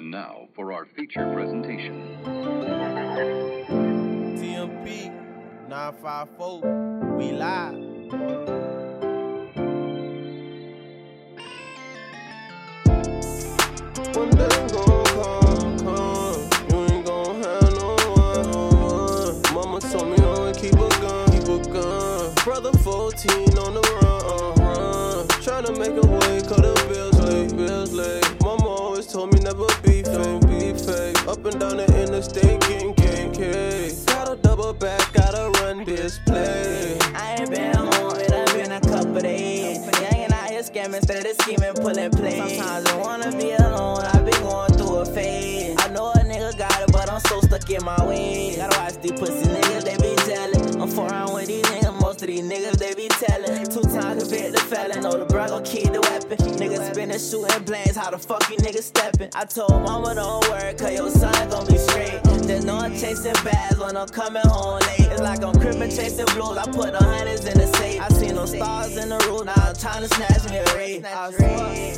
And now for our feature presentation. TMP 954, we live. One day gon' come, come. You ain't gon' have no one. Mama told me always keep a gun, keep a gun. Brother 14 on the run, uh, run. Tryna make a way, cause the bills late, bills late. Up and down the interstate, getting KK. Gotta double back, gotta run this play. I ain't been home, it done been a couple days. Young and out here scamming, instead of scheming, pulling play. Sometimes I wanna be alone, I've been going through a phase. I know a nigga got it, but I'm so stuck in my ways. Gotta watch these pussy niggas, they be telling. I'm foreign with these niggas, most of these niggas, they be telling. Two times convicted felon, know the bro gon' keep the spinning, shooting blanks, how the fuck you niggas stepping? I told mama don't worry, cause your son gon' be straight. Just no, I'm chasing bags when I'm coming home late. It's like I'm crippin' chasing blues. I put the hundreds in the safe. I see no stars in the roof. Now I'm trying to snatch me a ray. I swear.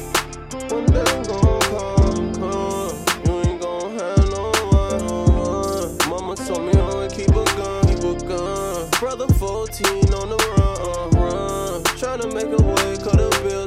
One day gon' come, come. You ain't gon' have no one. Mama told me always keep a gun, keep a gun. Brother 14 on the run, uh, run. Tryna make a way, cause the bills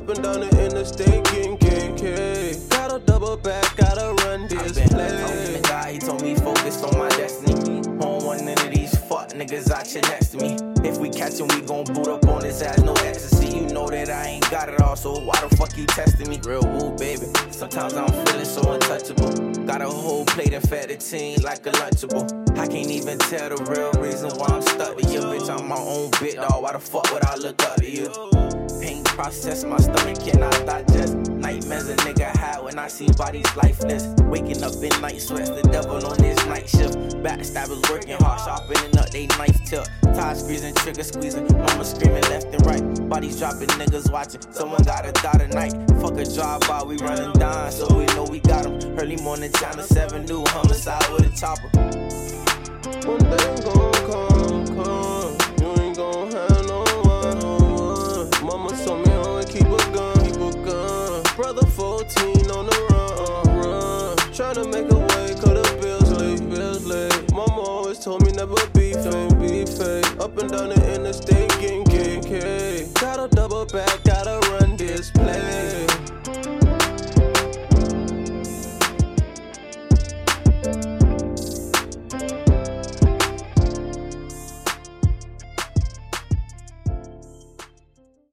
Up and down the interstate, getting KK. Gotta double back, gotta run I've this been talking to play. God, he told me focus on my destiny. Don't want none of these fuck niggas out here next to me. If we catch him, we gon' boot up on his ass, no ecstasy. You know that I ain't got it all, so why the fuck you testing me? Real woo, baby. Sometimes I'm feeling so untouchable. Got a whole plate and fed the team like a lunchable. I can't even tell the real reason why I'm stuck with you, bitch. I'm my own bitch, dog. Why the fuck would I look up to you? Process, my stomach cannot digest. Nightmares a nigga had when I see bodies lifeless. Waking up in night sweats, the devil on this night shift. Backstabbers working hard, sharpening up they knife tip. Tie squeezing, trigger squeezing. Mama screaming left and right. Bodies dropping, niggas watching. Someone gotta die tonight. Fuck a drive by, we running down, so we know we got 'em. Early morning, China 7 new homicide with a chopper. One day gon' come, come. Gun. Brother 14 on the run, run. Tryna make a way, cause the bills late, bills late. Mama always told me never be fake, be fake. Up and down the